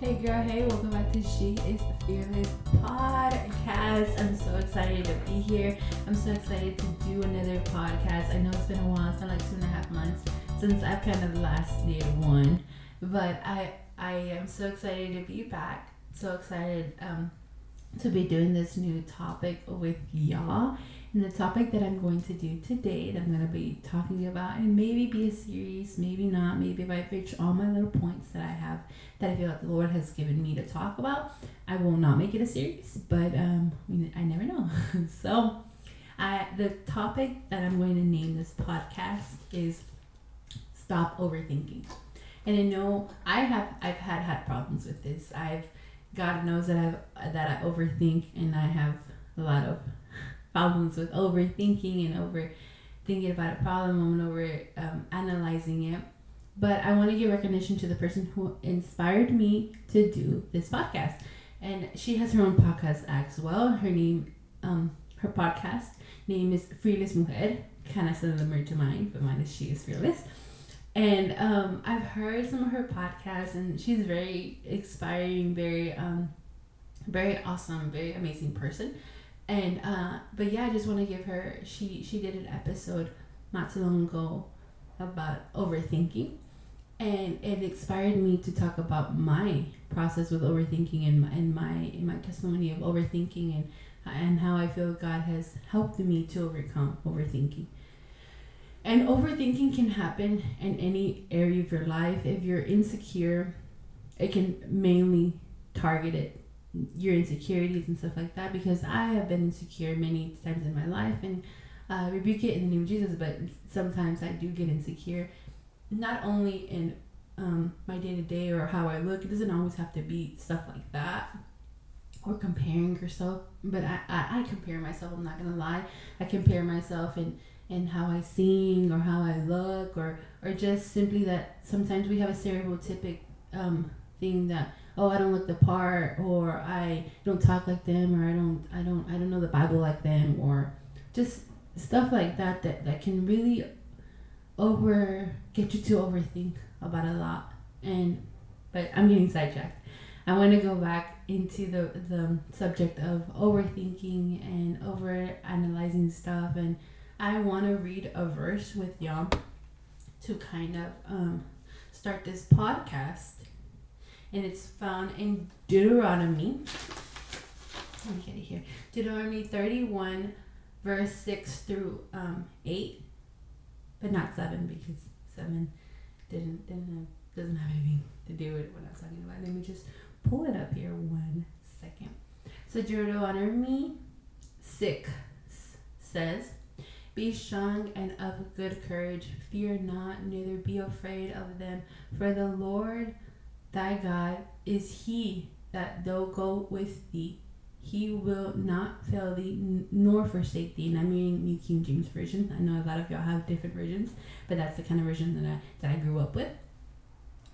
Hey girl, hey, welcome back to She is Fearless podcast. I'm so excited to be here. I'm so excited to do another podcast. I know it's been a while, it's been like two and a half months since I've kind of last did one. But I I am so excited to be back. So excited um to be doing this new topic with y'all. And the topic that I'm going to do today, that I'm going to be talking about, and maybe be a series, maybe not, maybe if I reach all my little points that I have that I feel like the Lord has given me to talk about, I will not make it a series, but um, I never know. so, I, the topic that I'm going to name this podcast is Stop Overthinking. And I know I have, I've had had problems with this. I've, God knows that I've, that I overthink and I have a lot of problems with overthinking and over thinking about a problem and over um, analyzing it. But I want to give recognition to the person who inspired me to do this podcast. And she has her own podcast as well. Her name, um, her podcast name is Fearless Mujer. Kind of similar to mine, but mine is She is Fearless. And um, I've heard some of her podcasts, and she's very inspiring, very, um, very awesome, very amazing person. And uh but yeah i just want to give her she she did an episode not too long ago about overthinking. And it inspired me to talk about my process with overthinking and my, and my in my testimony of overthinking and and how i feel god has helped me to overcome overthinking and overthinking can happen in any area of your life if you're insecure it can mainly target it your insecurities and stuff like that because I have been insecure many times in my life and uh, rebuke it in the name of Jesus. But sometimes I do get insecure, not only in um, my day to day or how I look. It doesn't always have to be stuff like that or comparing yourself. But I, I, I compare myself. I'm not gonna lie. I compare myself in in how I sing or how I look or or just simply that sometimes we have a stereotypic um, thing that oh I don't look the part or I don't talk like them or I don't I don't I don't know the Bible like them or just stuff like that that, that can really over get you to overthink about a lot and but I'm getting sidetracked. I want to go back into the the subject of overthinking and over analyzing stuff and I want to read a verse with y'all to kind of um, start this podcast and it's found in Deuteronomy. Let me get it here. Deuteronomy 31, verse 6 through um, 8, but not 7 because 7 didn't, didn't have, doesn't have anything to do with what I was talking about. Let me just pull it up here one second. So Deuteronomy 6 says, Be strong and of good courage, fear not, neither be afraid of them, for the Lord thy God is he that thou go with thee. He will not fail thee nor forsake thee. And I'm reading New King James Version. I know a lot of y'all have different versions, but that's the kind of version that I that I grew up with.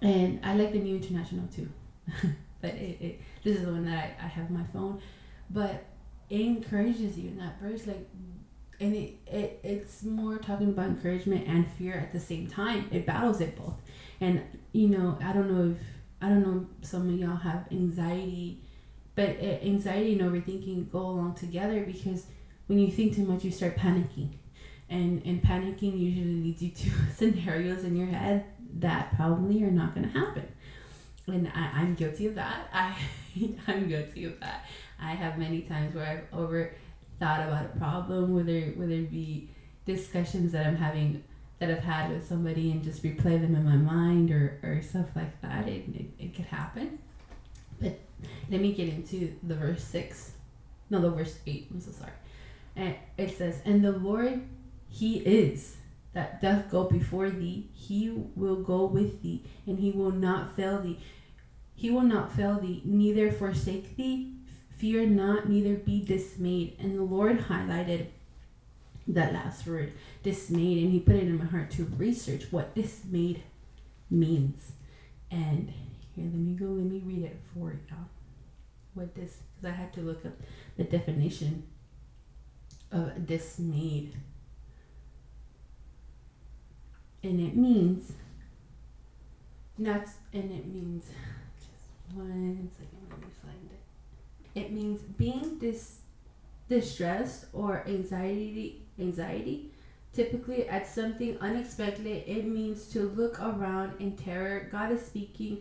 And I like the New International too. but it, it this is the one that I, I have my phone. But it encourages you in that verse, like and it, it it's more talking about encouragement and fear at the same time. It battles it both. And you know, I don't know if I don't know, some of y'all have anxiety, but eh, anxiety and overthinking go along together because when you think too much, you start panicking. And, and panicking usually leads you to scenarios in your head that probably are not going to happen. And I, I'm guilty of that. I, I'm guilty of that. I have many times where I've over thought about a problem, whether whether it be discussions that I'm having that I've had with somebody and just replay them in my mind or, or stuff like that. It, it, it could happen. But let me get into the verse 6. No, the verse 8. I'm so sorry. And it says, And the Lord, He is that doth go before thee. He will go with thee, and He will not fail thee. He will not fail thee, neither forsake thee. Fear not, neither be dismayed. And the Lord highlighted that last word, dismayed, and he put it in my heart to research what dismayed means. And here, let me go, let me read it for y'all. What this, because I had to look up the definition of dismayed. And it means, not, and it means, just one second, let me find it. It means being dis- distressed or anxiety anxiety typically at something unexpected it means to look around in terror god is speaking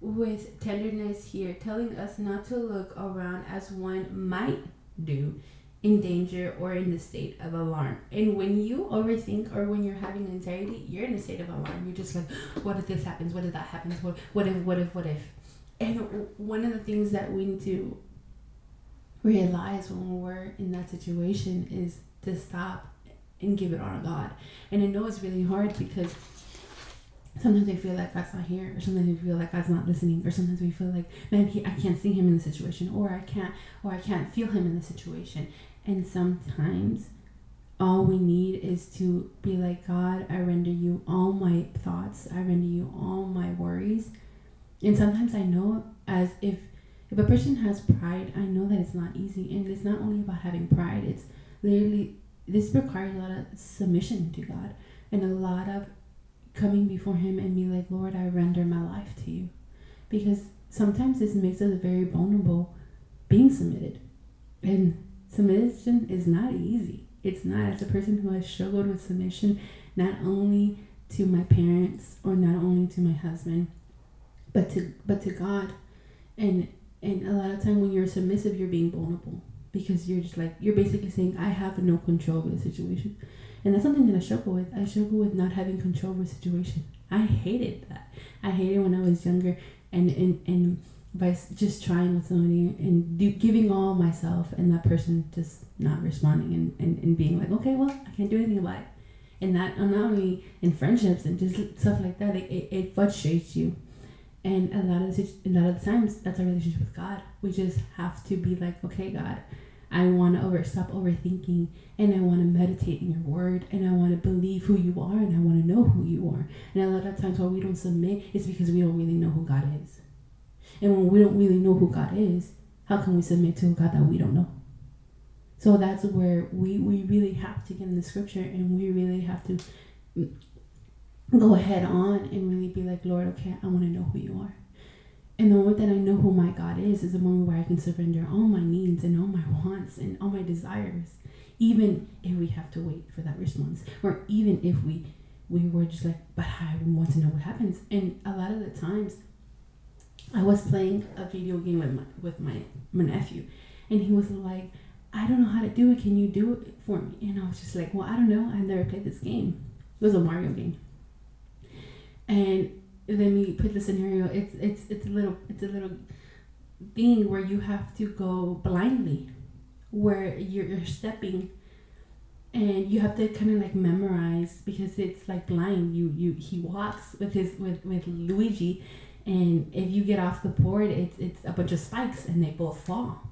with tenderness here telling us not to look around as one might do in danger or in the state of alarm. And when you overthink or when you're having anxiety, you're in a state of alarm. You're just like, what if this happens? What if that happens? What, what if, what if, what if? And one of the things that we need to realize when we're in that situation is to stop and give it to God. And I know it's really hard because sometimes we feel like God's not here, or sometimes we feel like God's not listening, or sometimes we feel like, man, he, I can't see him in the situation, or I can't, or I can't feel him in the situation. And sometimes all we need is to be like, God, I render you all my thoughts, I render you all my worries. And sometimes I know as if if a person has pride, I know that it's not easy. And it's not only about having pride, it's literally this requires a lot of submission to God and a lot of coming before him and be like, Lord, I render my life to you. Because sometimes this makes us very vulnerable being submitted. And submission is not easy. It's not. As a person who has struggled with submission, not only to my parents or not only to my husband, but to but to God. And and a lot of time when you're submissive, you're being vulnerable because you're just like you're basically saying I have no control over the situation. And that's something that I struggle with. I struggle with not having control over the situation. I hated that. I hated when I was younger and and and by just trying with somebody and do, giving all myself and that person just not responding and, and, and being like okay well i can't do anything about it and that not only in friendships and just stuff like that it, it, it frustrates you and a lot of the, a lot of times that's our relationship with god. We just have to be like okay god i want to over stop overthinking and i want to meditate in your word and i want to believe who you are and i want to know who you are. And a lot of times why we don't submit is because we don't really know who god is. And when we don't really know who God is, how can we submit to a God that we don't know? So that's where we, we really have to get in the scripture and we really have to go ahead on and really be like, Lord, okay, I want to know who you are. And the moment that I know who my God is, is the moment where I can surrender all my needs and all my wants and all my desires, even if we have to wait for that response, or even if we we were just like, but I want to know what happens. And a lot of the times, I was playing a video game with my with my, my nephew, and he was like, I don't know how to do it. Can you do it for me? And I was just like, Well, I don't know. I've never played this game. It was a Mario game. And let me put the scenario. It's it's it's a little it's a little thing where you have to go blindly, where you're, you're stepping and you have to kind of like memorize because it's like blind you you he walks with his with with luigi and if you get off the board it's it's a bunch of spikes and they both fall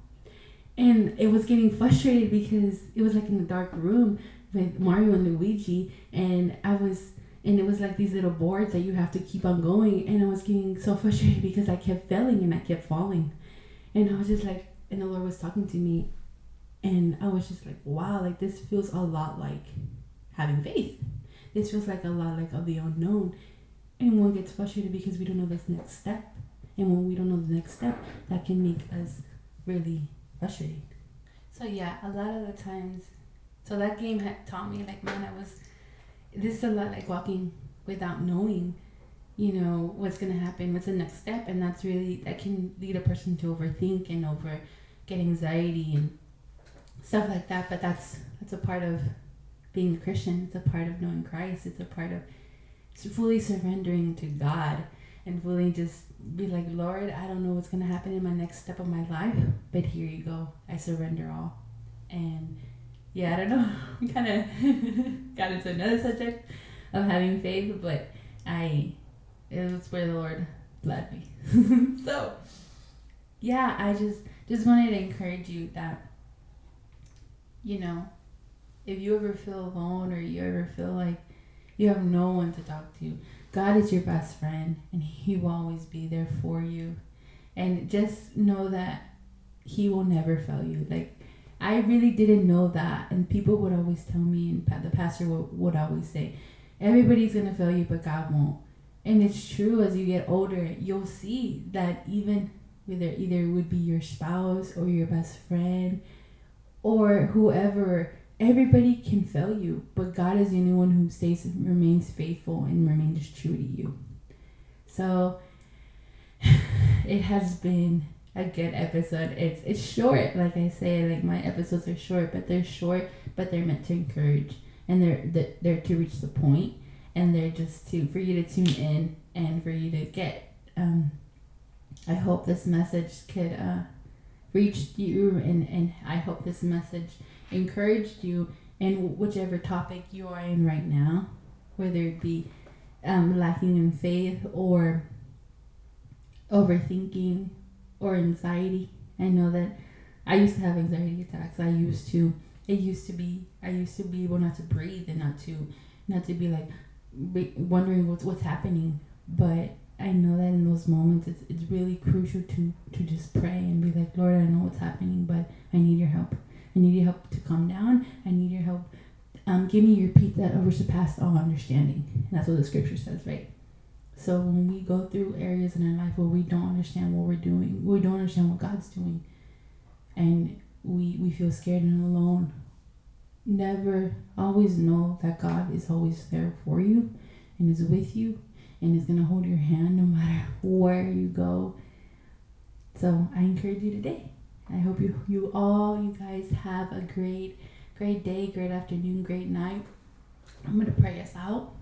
and it was getting frustrated because it was like in the dark room with mario and luigi and i was and it was like these little boards that you have to keep on going and i was getting so frustrated because i kept failing and i kept falling and i was just like and the lord was talking to me and i was just like wow like this feels a lot like having faith this feels like a lot like of the unknown and one gets frustrated because we don't know this next step. And when we don't know the next step, that can make us really frustrated. So yeah, a lot of the times, so that game had taught me like, man, I was. This is a lot like walking without knowing, you know, what's gonna happen, what's the next step, and that's really that can lead a person to overthink and over get anxiety and stuff like that. But that's that's a part of being a Christian. It's a part of knowing Christ. It's a part of fully surrendering to God and fully just be like, Lord, I don't know what's going to happen in my next step of my life, but here you go. I surrender all. And yeah, I don't know. We kind of got into another subject of having faith, but I, it was where the Lord led me. so, yeah, I just, just wanted to encourage you that, you know, if you ever feel alone or you ever feel like you have no one to talk to. God is your best friend and He will always be there for you. And just know that He will never fail you. Like, I really didn't know that. And people would always tell me, and the pastor would, would always say, everybody's going to fail you, but God won't. and it's true as you get older, you'll see that even whether either it would be your spouse or your best friend or whoever, everybody can fail you, but God is the only one who stays remains faithful and remains true to you. So it has been a good episode. It's it's short, like I say, like my episodes are short, but they're short, but they're meant to encourage and they're they're to reach the point and they're just to for you to tune in and for you to get um I hope this message could uh reach you and and I hope this message encouraged you in whichever topic you are in right now, whether it be um, lacking in faith or overthinking or anxiety. I know that I used to have anxiety attacks. I used to. It used to be. I used to be able not to breathe and not to, not to be like, wondering what's what's happening. But I know that in those moments, it's it's really crucial to to just pray and be like, Lord, I know what's happening, but I need your help. I need your help to calm down. I need your help. Um, give me your peace that oversurpassed all understanding. And that's what the scripture says, right? So when we go through areas in our life where we don't understand what we're doing, we don't understand what God's doing, and we we feel scared and alone, never always know that God is always there for you and is with you and is gonna hold your hand no matter where you go. So I encourage you today. I hope you you all you guys have a great great day, great afternoon, great night. I'm gonna pray us out.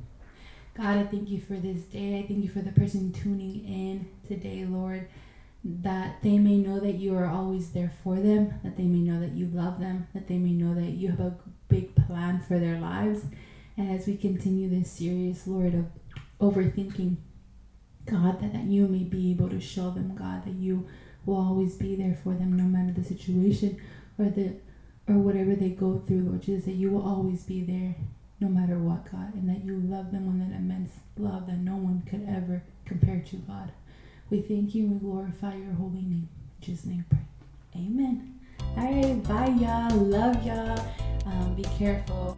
God, I thank you for this day. I thank you for the person tuning in today, Lord, that they may know that you are always there for them, that they may know that you love them, that they may know that you have a big plan for their lives. And as we continue this series, Lord, of overthinking, God, that, that you may be able to show them, God, that you will always be there for them no matter the situation or the or whatever they go through, Lord Jesus, that you will always be there no matter what, God, and that you love them with an immense love that no one could ever compare to, God. We thank you and we glorify your holy name. In Jesus' name, pray. Amen. All right, bye, y'all. Love y'all. Um, be careful.